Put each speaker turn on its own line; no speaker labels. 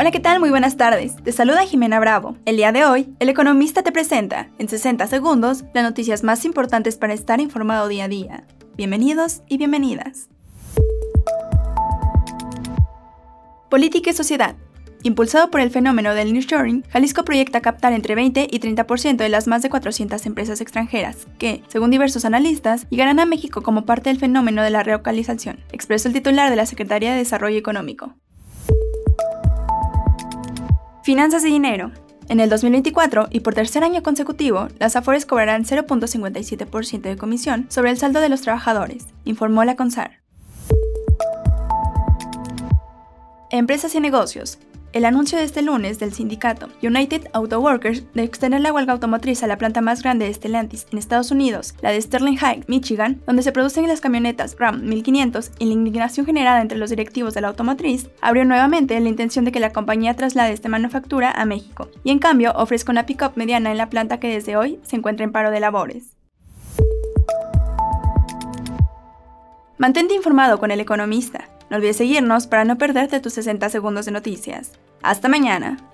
Hola, ¿qué tal? Muy buenas tardes. Te saluda Jimena Bravo. El día de hoy, el economista te presenta, en 60 segundos, las noticias más importantes para estar informado día a día. Bienvenidos y bienvenidas. Política y sociedad. Impulsado por el fenómeno del nearshoring, Jalisco proyecta captar entre 20 y 30% de las más de 400 empresas extranjeras que, según diversos analistas, llegarán a México como parte del fenómeno de la relocalización, expresó el titular de la Secretaría de Desarrollo Económico. Finanzas y dinero. En el 2024 y por tercer año consecutivo, las Afores cobrarán 0.57% de comisión sobre el saldo de los trabajadores, informó la CONSAR. Empresas y negocios. El anuncio de este lunes del sindicato United Auto Workers de extender la huelga automotriz a la planta más grande de Stellantis en Estados Unidos, la de Sterling Heights, Michigan, donde se producen las camionetas Ram 1500 y la indignación generada entre los directivos de la automotriz, abrió nuevamente la intención de que la compañía traslade esta manufactura a México y en cambio ofrezca una pickup mediana en la planta que desde hoy se encuentra en paro de labores. Mantente informado con el economista. No olvides seguirnos para no perderte tus 60 segundos de noticias. Hasta mañana.